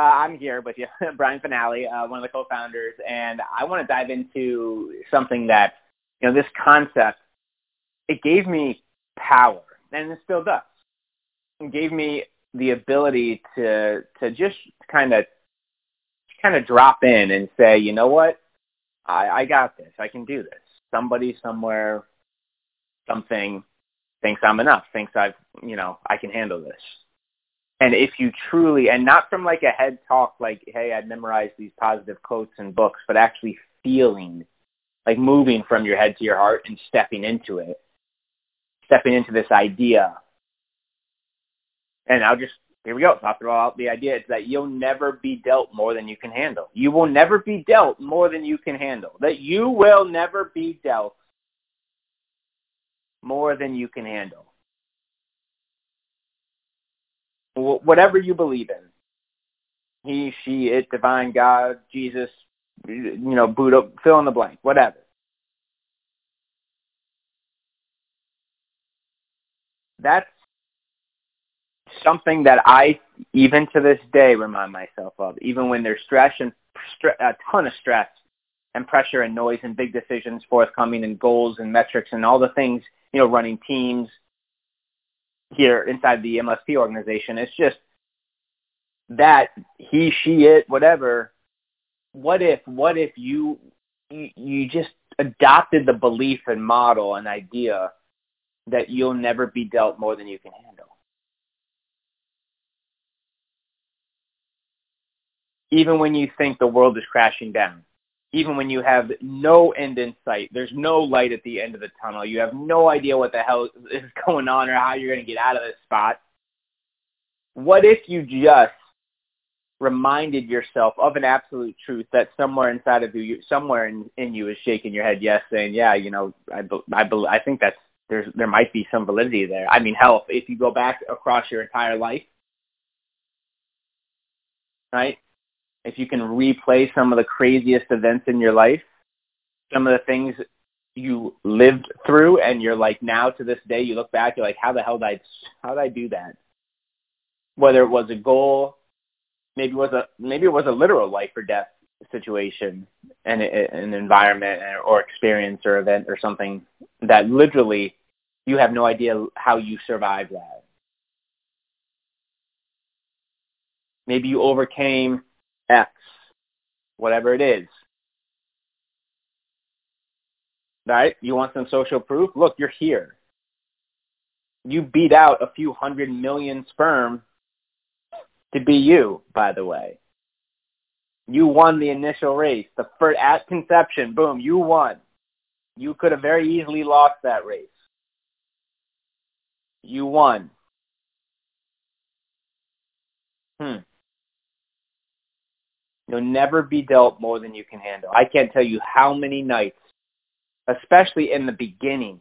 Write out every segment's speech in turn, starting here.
uh, I'm here with you, Brian Fanale, uh, one of the co-founders, and I want to dive into something that, you know, this concept, it gave me power, and it still does. It gave me the ability to to just kind of kind of drop in and say, you know what, I, I got this. I can do this. Somebody somewhere, something thinks I'm enough. Thinks I've, you know, I can handle this and if you truly, and not from like a head talk, like, hey, I memorized these positive quotes and books, but actually feeling, like moving from your head to your heart and stepping into it, stepping into this idea. And I'll just, here we go. I'll throw out the idea. It's that you'll never be dealt more than you can handle. You will never be dealt more than you can handle. That you will never be dealt more than you can handle whatever you believe in. He, she, it, divine, God, Jesus, you know, Buddha, fill in the blank, whatever. That's something that I, even to this day, remind myself of. Even when there's stress and a ton of stress and pressure and noise and big decisions forthcoming and goals and metrics and all the things, you know, running teams, here inside the MSP organization. It's just that he, she, it, whatever. What if, what if you, you, just adopted the belief and model and idea that you'll never be dealt more than you can handle? Even when you think the world is crashing down even when you have no end in sight. There's no light at the end of the tunnel. You have no idea what the hell is going on or how you're going to get out of this spot. What if you just reminded yourself of an absolute truth that somewhere inside of you, somewhere in, in you is shaking your head yes, saying, yeah, you know, I, I, I think that's, there's, there might be some validity there. I mean, hell, if you go back across your entire life, right? If you can replay some of the craziest events in your life, some of the things you lived through and you're like now to this day you look back you're like how the hell did I how did I do that? Whether it was a goal maybe it was a maybe it was a literal life or death situation and an environment uh, or experience or event or something that literally you have no idea how you survived that. Maybe you overcame X, whatever it is. Right? You want some social proof? Look, you're here. You beat out a few hundred million sperm to be you, by the way. You won the initial race. The first, at conception, boom, you won. You could have very easily lost that race. You won. Hmm. You'll never be dealt more than you can handle. I can't tell you how many nights, especially in the beginning,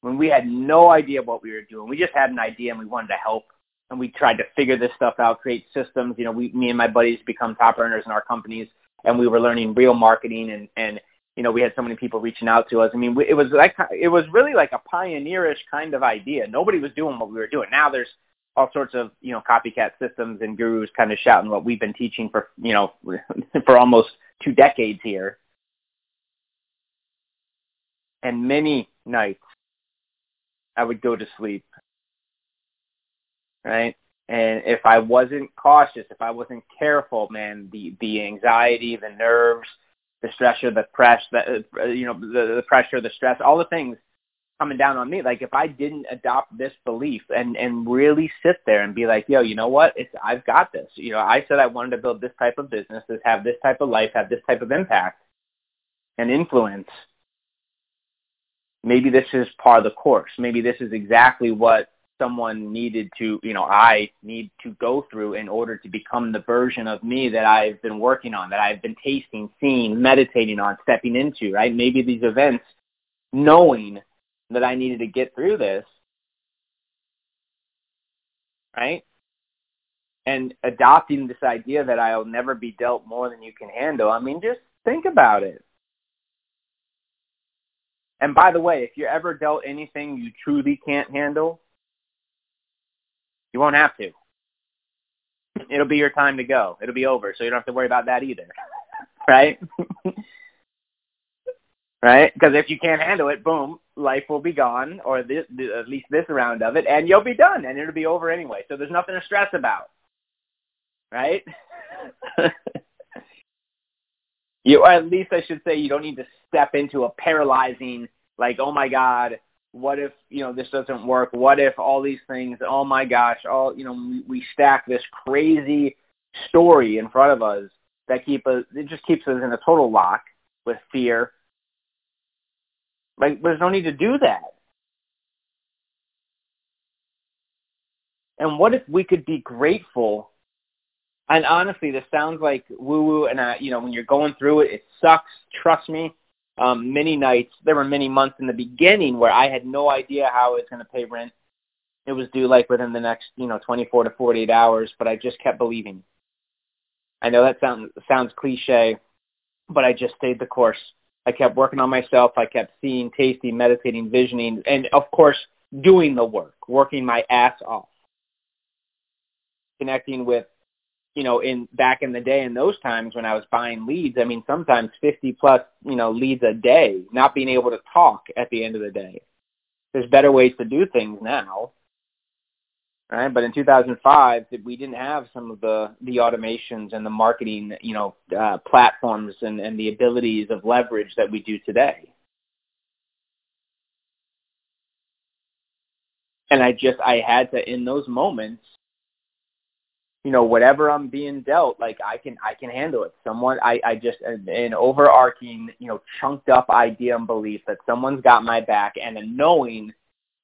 when we had no idea what we were doing. We just had an idea and we wanted to help and we tried to figure this stuff out, create systems. You know, we, me and my buddies become top earners in our companies and we were learning real marketing and, and, you know, we had so many people reaching out to us. I mean, it was like, it was really like a pioneerish kind of idea. Nobody was doing what we were doing. Now there's all sorts of you know copycat systems and gurus kind of shouting what we've been teaching for you know for almost two decades here. And many nights i would go to sleep right? And if i wasn't cautious if i wasn't careful man the the anxiety the nerves the stress or the press the uh, you know the, the pressure the stress all the things coming down on me. Like if I didn't adopt this belief and and really sit there and be like, yo, you know what? It's I've got this. You know, I said I wanted to build this type of business, have this type of life, have this type of impact and influence. Maybe this is part of the course. Maybe this is exactly what someone needed to, you know, I need to go through in order to become the version of me that I've been working on, that I've been tasting, seeing, meditating on, stepping into, right? Maybe these events, knowing that I needed to get through this, right? And adopting this idea that I'll never be dealt more than you can handle. I mean, just think about it. And by the way, if you're ever dealt anything you truly can't handle, you won't have to. It'll be your time to go. It'll be over, so you don't have to worry about that either. right? right? Because if you can't handle it, boom, life will be gone, or this, at least this round of it, and you'll be done, and it'll be over anyway. So there's nothing to stress about. Right? you, or at least I should say, you don't need to step into a paralyzing, like, oh my God, what if you know this doesn't work? What if all these things? Oh my gosh! All you know, we, we stack this crazy story in front of us that keep us. It just keeps us in a total lock with fear. Like there's no need to do that. And what if we could be grateful? And honestly, this sounds like woo woo, and I, you know, when you're going through it, it sucks. Trust me um, many nights. There were many months in the beginning where I had no idea how I was going to pay rent. It was due like within the next, you know, 24 to 48 hours, but I just kept believing. I know that sounds sounds cliche, but I just stayed the course. I kept working on myself. I kept seeing, tasting, meditating, visioning, and of course, doing the work, working my ass off, connecting with you know, in back in the day in those times when I was buying leads, I mean, sometimes 50 plus, you know, leads a day, not being able to talk at the end of the day. There's better ways to do things now. Right? But in 2005, we didn't have some of the, the automations and the marketing, you know, uh, platforms and, and the abilities of leverage that we do today. And I just, I had to, in those moments, you know whatever I'm being dealt, like I can I can handle it. Someone I I just an overarching you know chunked up idea and belief that someone's got my back, and a knowing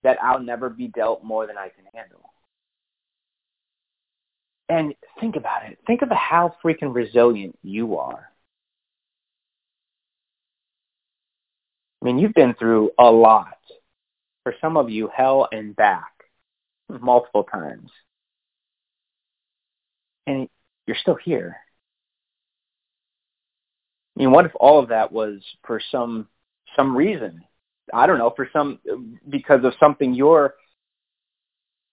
that I'll never be dealt more than I can handle. And think about it. Think of how freaking resilient you are. I mean, you've been through a lot. For some of you, hell and back multiple times and you're still here. I mean, what if all of that was for some some reason? I don't know, for some because of something you're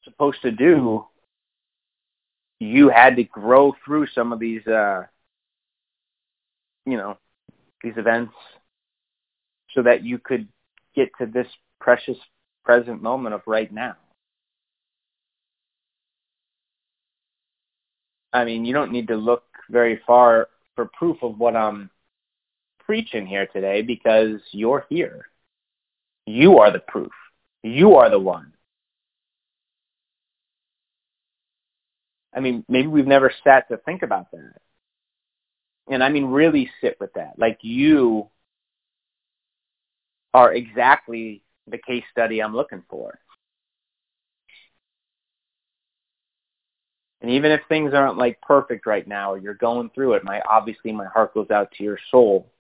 supposed to do. You had to grow through some of these, uh, you know, these events, so that you could get to this precious present moment of right now. I mean, you don't need to look very far for proof of what I'm preaching here today because you're here. You are the proof. You are the one. I mean, maybe we've never sat to think about that. And I mean, really sit with that. Like you are exactly the case study I'm looking for. And even if things aren't like perfect right now or you're going through it, my obviously my heart goes out to your soul.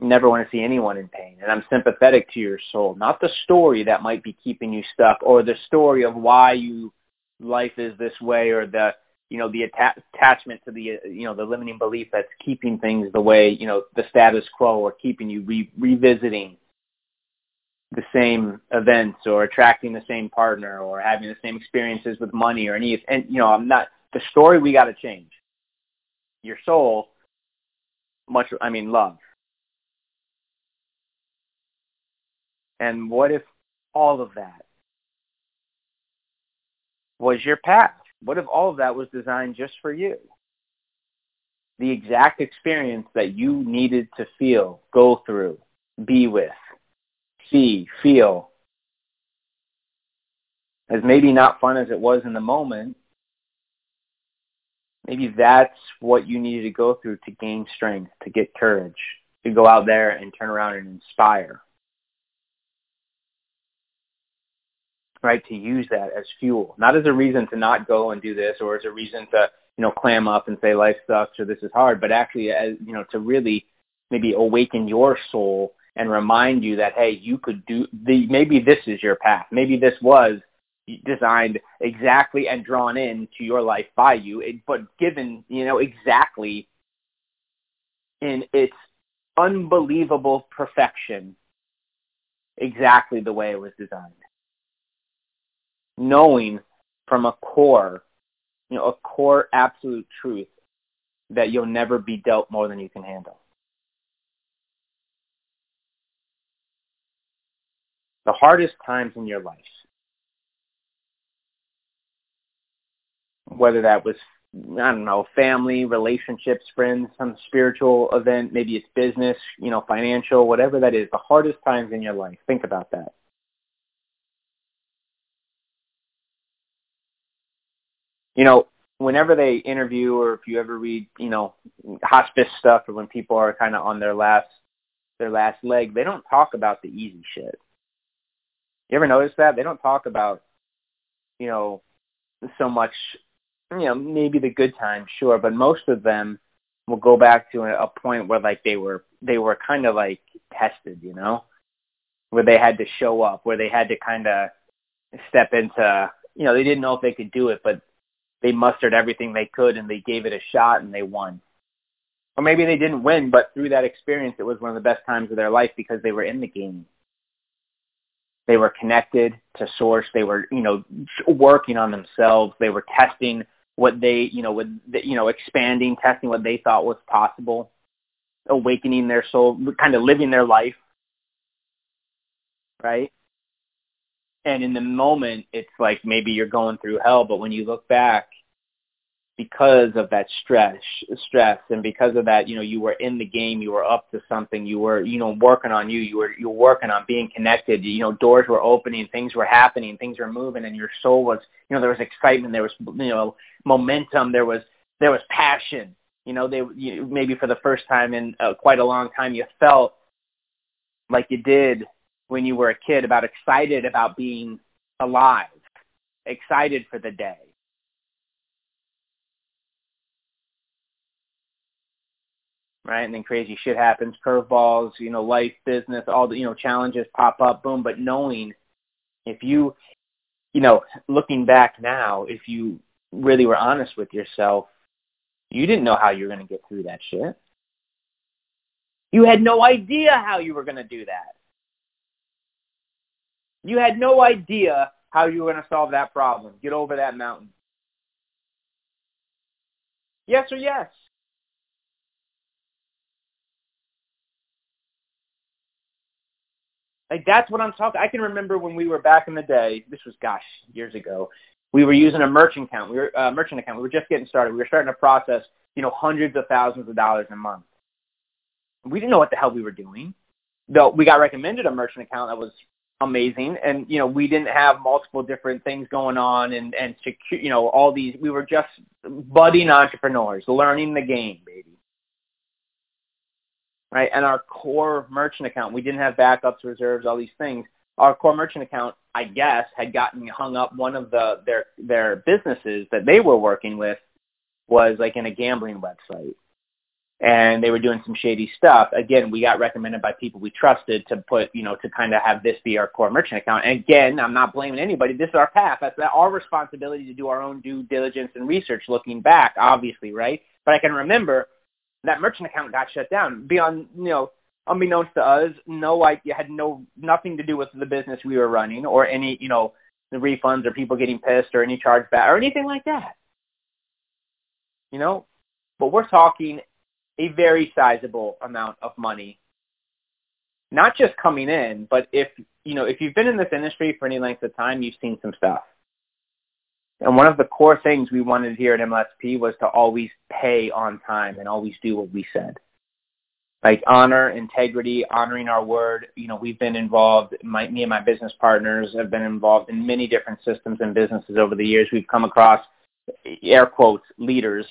Never want to see anyone in pain. And I'm sympathetic to your soul, not the story that might be keeping you stuck or the story of why you life is this way or the you know the atta- attachment to the you know the limiting belief that's keeping things the way you know the status quo or keeping you re- revisiting the same events or attracting the same partner or having the same experiences with money or any and you know i'm not the story we got to change. Your soul much i mean love. And what if all of that was your path what if all of that was designed just for you the exact experience that you needed to feel go through be with see, feel. As maybe not fun as it was in the moment, maybe that's what you needed to go through to gain strength, to get courage, to go out there and turn around and inspire. Right? To use that as fuel, not as a reason to not go and do this or as a reason to, you know, clam up and say life sucks or this is hard, but actually as, you know, to really maybe awaken your soul and remind you that, hey, you could do the, maybe this is your path. Maybe this was designed exactly and drawn in to your life by you, but given, you know, exactly in its unbelievable perfection, exactly the way it was designed. Knowing from a core, you know, a core absolute truth that you'll never be dealt more than you can handle. The hardest times in your life whether that was I don't know, family, relationships, friends, some spiritual event, maybe it's business, you know, financial, whatever that is, the hardest times in your life. Think about that. You know, whenever they interview or if you ever read, you know, hospice stuff or when people are kind of on their last their last leg, they don't talk about the easy shit. You ever notice that? They don't talk about, you know, so much you know, maybe the good times, sure, but most of them will go back to a, point where like they were they were kind of like tested, you know, where they had to show up, where they had to kind of step into, you know, they didn't know if they could do it, but they mustered everything they could and they gave it a shot and they won. Or maybe they didn't win, but through that experience, it was one of the best times of their life because they were in the game. They were connected to source. They were, you know, working on themselves. They were testing what they, you know, with, you know, expanding, testing what they thought was possible, awakening their soul, kind of living their life, right? And in the moment, it's like maybe you're going through hell, but when you look back, because of that stress stress and because of that you know you were in the game you were up to something you were you know working on you you were you were working on being connected you know doors were opening things were happening things were moving and your soul was you know there was excitement there was you know momentum there was there was passion. You know they you, maybe for the first time in uh, quite a long time you felt like you did when you were a kid about excited about being alive excited for the day right? And then crazy shit happens, curveballs, you know, life, business, all the, you know, challenges pop up, boom. But knowing if you, you know, looking back now, if you really were honest with yourself, you didn't know how you were going to get through that shit. You had no idea how you were going to do that. You had no idea how you were going to solve that problem, get over that mountain. Yes or yes? Like that's what I'm talking. I can remember when we were back in the day. This was gosh years ago. We were using a merchant account. We were uh, merchant account. We were just getting started. We were starting to process, you know, hundreds of thousands of dollars a month. We didn't know what the hell we were doing. Though we got recommended a merchant account that was amazing, and you know, we didn't have multiple different things going on, and and secure, you know, all these. We were just budding entrepreneurs, learning the game, baby right? And our core merchant account, we didn't have backups, reserves, all these things. Our core merchant account, I guess, had gotten hung up. One of the their their businesses that they were working with was like in a gambling website, and they were doing some shady stuff. Again, we got recommended by people we trusted to put, you know, to kind of have this be our core merchant account. And again, I'm not blaming anybody. This is our path. That's our responsibility to do our own due diligence and research. Looking back, obviously, right? But I can remember that merchant account got shut down. Beyond, you know, unbeknownst to us, no idea, had no nothing to do with the business we were running or any, you know, the refunds or people getting pissed or any chargeback or anything like that. You know, but we're talking a very sizable amount of money, not just coming in, but if you know, if you've been in this industry for any length of time, you've seen some stuff. And one of the core things we wanted here at MLSP was to always pay on time and always do what we said. Like honor, integrity, honoring our word. You know, we've been involved, my, me and my business partners have been involved in many different systems and businesses over the years. We've come across, air quotes, leaders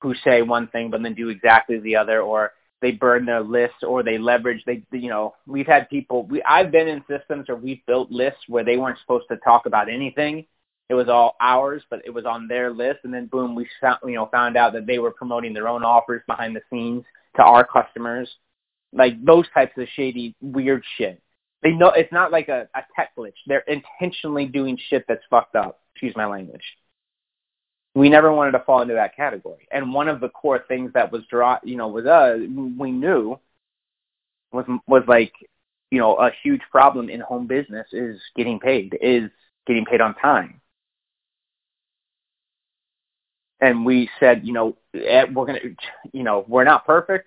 who say one thing but then do exactly the other or they burn their lists or they leverage they you know we've had people we I've been in systems where we've built lists where they weren't supposed to talk about anything it was all ours but it was on their list. And then boom we found you know found out that they were promoting their own offers behind the scenes to our customers. Like those types of shady weird shit. They know it's not like a, a tech glitch. They're intentionally doing shit that's fucked up. Excuse my language. We never wanted to fall into that category. And one of the core things that was draw, you know, was uh, we knew was was like, you know, a huge problem in home business is getting paid, is getting paid on time. And we said, you know, eh, we're gonna, you know, we're not perfect.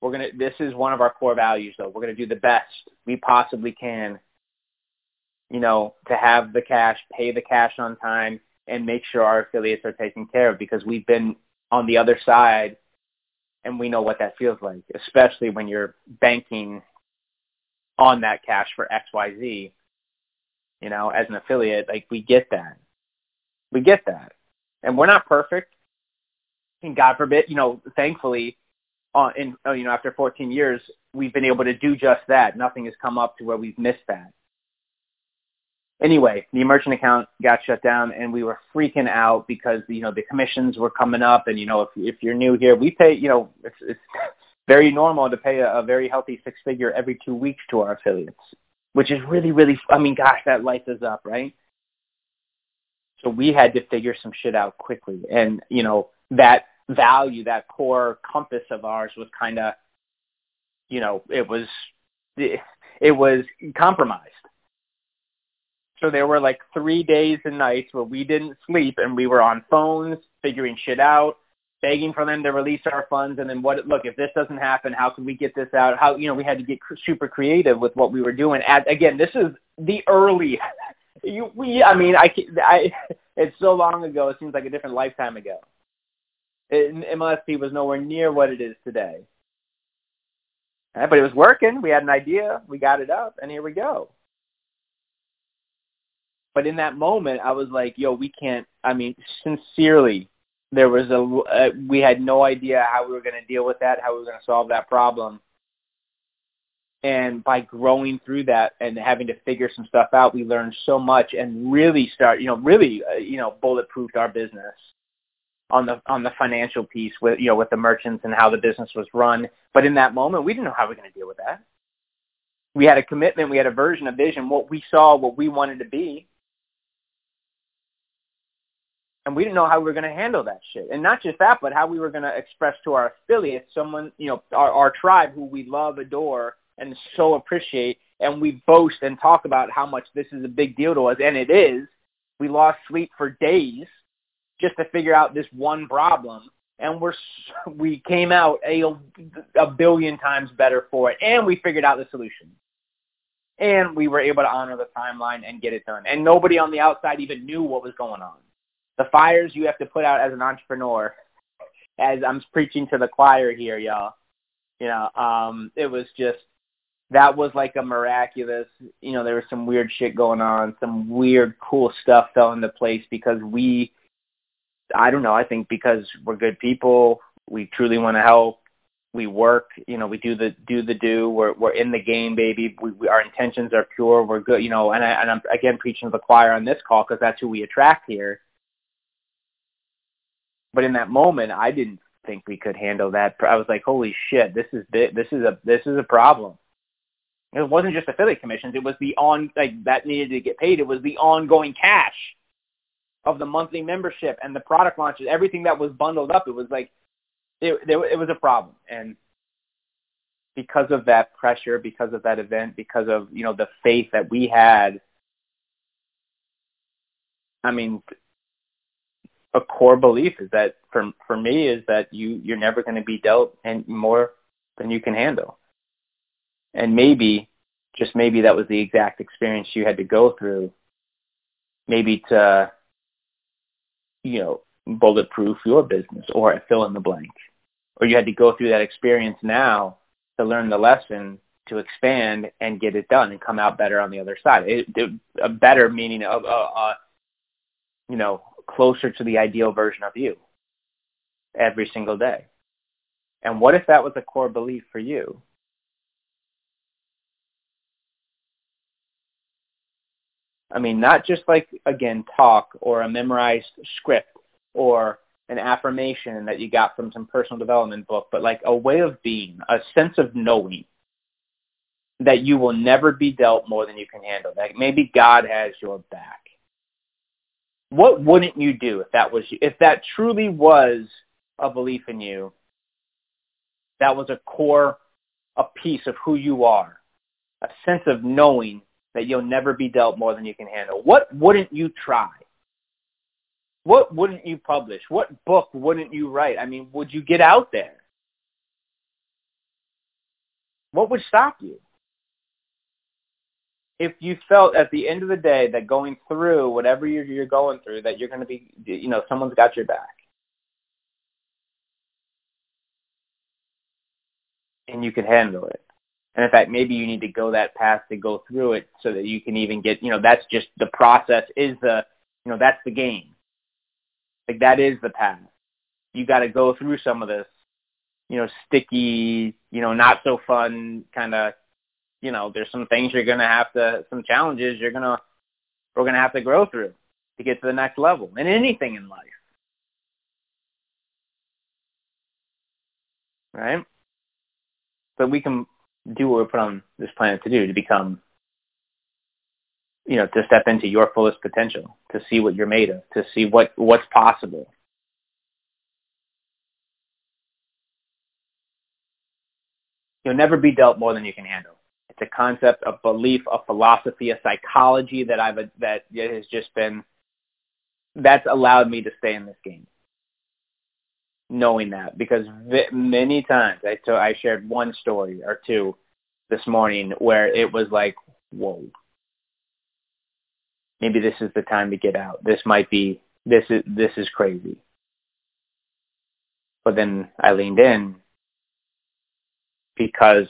We're gonna. This is one of our core values, though. We're gonna do the best we possibly can. You know, to have the cash, pay the cash on time, and make sure our affiliates are taken care of because we've been on the other side and we know what that feels like, especially when you're banking on that cash for XYZ. You know, as an affiliate, like we get that. We get that. And we're not perfect. And God forbid, you know, thankfully, uh, in uh, you know, after 14 years, we've been able to do just that. Nothing has come up to where we've missed that anyway, the merchant account got shut down, and we were freaking out because you know the commissions were coming up, and you know if if you're new here, we pay you know it's it's very normal to pay a, a very healthy six figure every two weeks to our affiliates, which is really really I mean gosh that lights us up, right? So we had to figure some shit out quickly, and you know that value, that core compass of ours was kind of, you know, it was it, was compromised so there were like three days and nights where we didn't sleep and we were on phones figuring shit out, begging for them to release our funds. And then what, look, if this doesn't happen, how can we get this out? How, you know, we had to get super creative with what we were doing. At, again, this is the early, you, we, I mean, I, I, it's so long ago. It seems like a different lifetime ago. It, MLSP was nowhere near what it is today. But it was working. We had an idea. We got it up, and here we go. But in that moment, I was like, yo, we can't, I mean, sincerely, there was a, uh, we had no idea how we were going to deal with that, how we were going to solve that problem. And by growing through that and having to figure some stuff out, we learned so much and really start, you know, really, uh, you know, bulletproofed our business on the on the financial piece with you know with the merchants and how the business was run. But in that moment, we didn't know how we were going to deal with that. We had a commitment, we had a version, a vision, what we saw, what we wanted to be, and we didn't know how we were going to handle that shit. And not just that, but how we were going to express to our affiliates, someone, you know, our, our tribe who we love, adore, and so appreciate, and we boast and talk about how much this is a big deal to us, and it is. We lost sleep for days just to figure out this one problem, and we're we came out a a billion times better for it, and we figured out the solution. And we were able to honor the timeline and get it done. And nobody on the outside even knew what was going on the fires you have to put out as an entrepreneur. As I'm preaching to the choir here, y'all. You know, um, it was just that was like a miraculous. You know, there was some weird shit going on, some weird, cool stuff fell into place because we. I don't know. I think because we're good people, we truly want to help. We work, you know, we do the do the do. We're we're in the game, baby. We, we our intentions are pure. We're good, you know. And I and I'm again preaching to the choir on this call because that's who we attract here but in that moment, I didn't think we could handle that. I was like, holy shit, this is this is a this is a problem. It wasn't just affiliate commissions; it was the on like that needed to get paid. It was the ongoing cash of the monthly membership and the product launches, everything that was bundled up. It was like it it, was a problem, and because of that pressure, because of that event, because of you know the faith that we had. I mean, a core belief is that for for me is that you you're never going to be dealt and more than you can handle. And maybe just maybe that was the exact experience you had to go through maybe to you know bulletproof your business or fill in the blank or you had to go through that experience now to learn the lesson to expand and get it done and come out better on the other side. It, it, a better meaning of, uh, uh, you know, closer to the ideal version of you every single day. And what if that was a core belief for you? I mean, not just like, again, talk or a memorized script or an affirmation that you got from some personal development book, but like a way of being, a sense of knowing that you will never be dealt more than you can handle. That maybe God has your back. What wouldn't you do if that was if that truly was a belief in you? That was a core, a piece of who you are, a sense of knowing that you'll never be dealt more than you can handle. What wouldn't you try? What wouldn't you publish? What book wouldn't you write? I mean, would you get out there? What would stop you? If you felt at the end of the day that going through whatever you're, going through, that you're going to be, you know, someone's got your back. And you can handle it. And in fact, maybe you need to go that path to go through it so that you can even get, you know, that's just the process is the, you know, that's the game. Like that is the path. You got to go through some of this, you know, sticky, you know, not so fun kind of, you know, there's some things you're going to have to, some challenges you're going to, we're going to have to grow through to get to the next level and anything in life. Right? But we can do what we're put on this planet to do, to become, you know, to step into your fullest potential, to see what you're made of, to see what, what's possible. You'll never be dealt more than you can handle. It's a concept, a belief, a philosophy, a psychology that I've that has just been that's allowed me to stay in this game knowing that because many times I I shared one story or two this morning where it was like, whoa, maybe this is the time to get out. This might be this is this is crazy. But then I leaned in because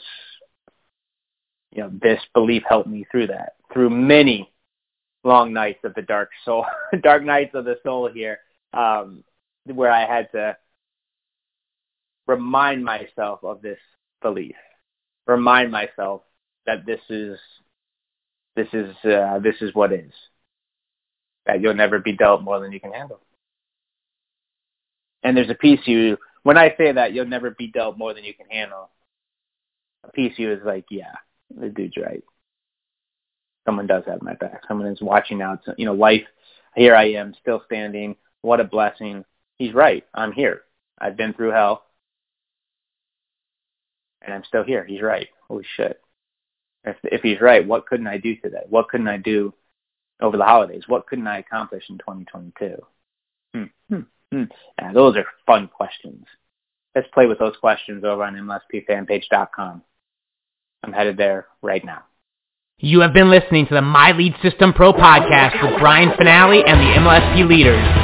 you know this belief helped me through that through many long nights of the dark soul dark nights of the soul here um where I had to remind myself of this belief, remind myself that this is this is uh, this is what is. That you'll never be dealt more than you can handle. And there's a piece you when I say that you'll never be dealt more than you can handle. A piece you is like, yeah, the dude's right. Someone does have my back. Someone is watching out. You know, life. Here I am, still standing. What a blessing. He's right. I'm here. I've been through hell and I'm still here. He's right. Holy shit. If, if he's right, what couldn't I do today? What couldn't I do over the holidays? What couldn't I accomplish in 2022? Hmm, hmm, hmm. Yeah, those are fun questions. Let's play with those questions over on MLSPfanpage.com. I'm headed there right now. You have been listening to the My Lead System Pro podcast with Brian Fanale and the MLSP leaders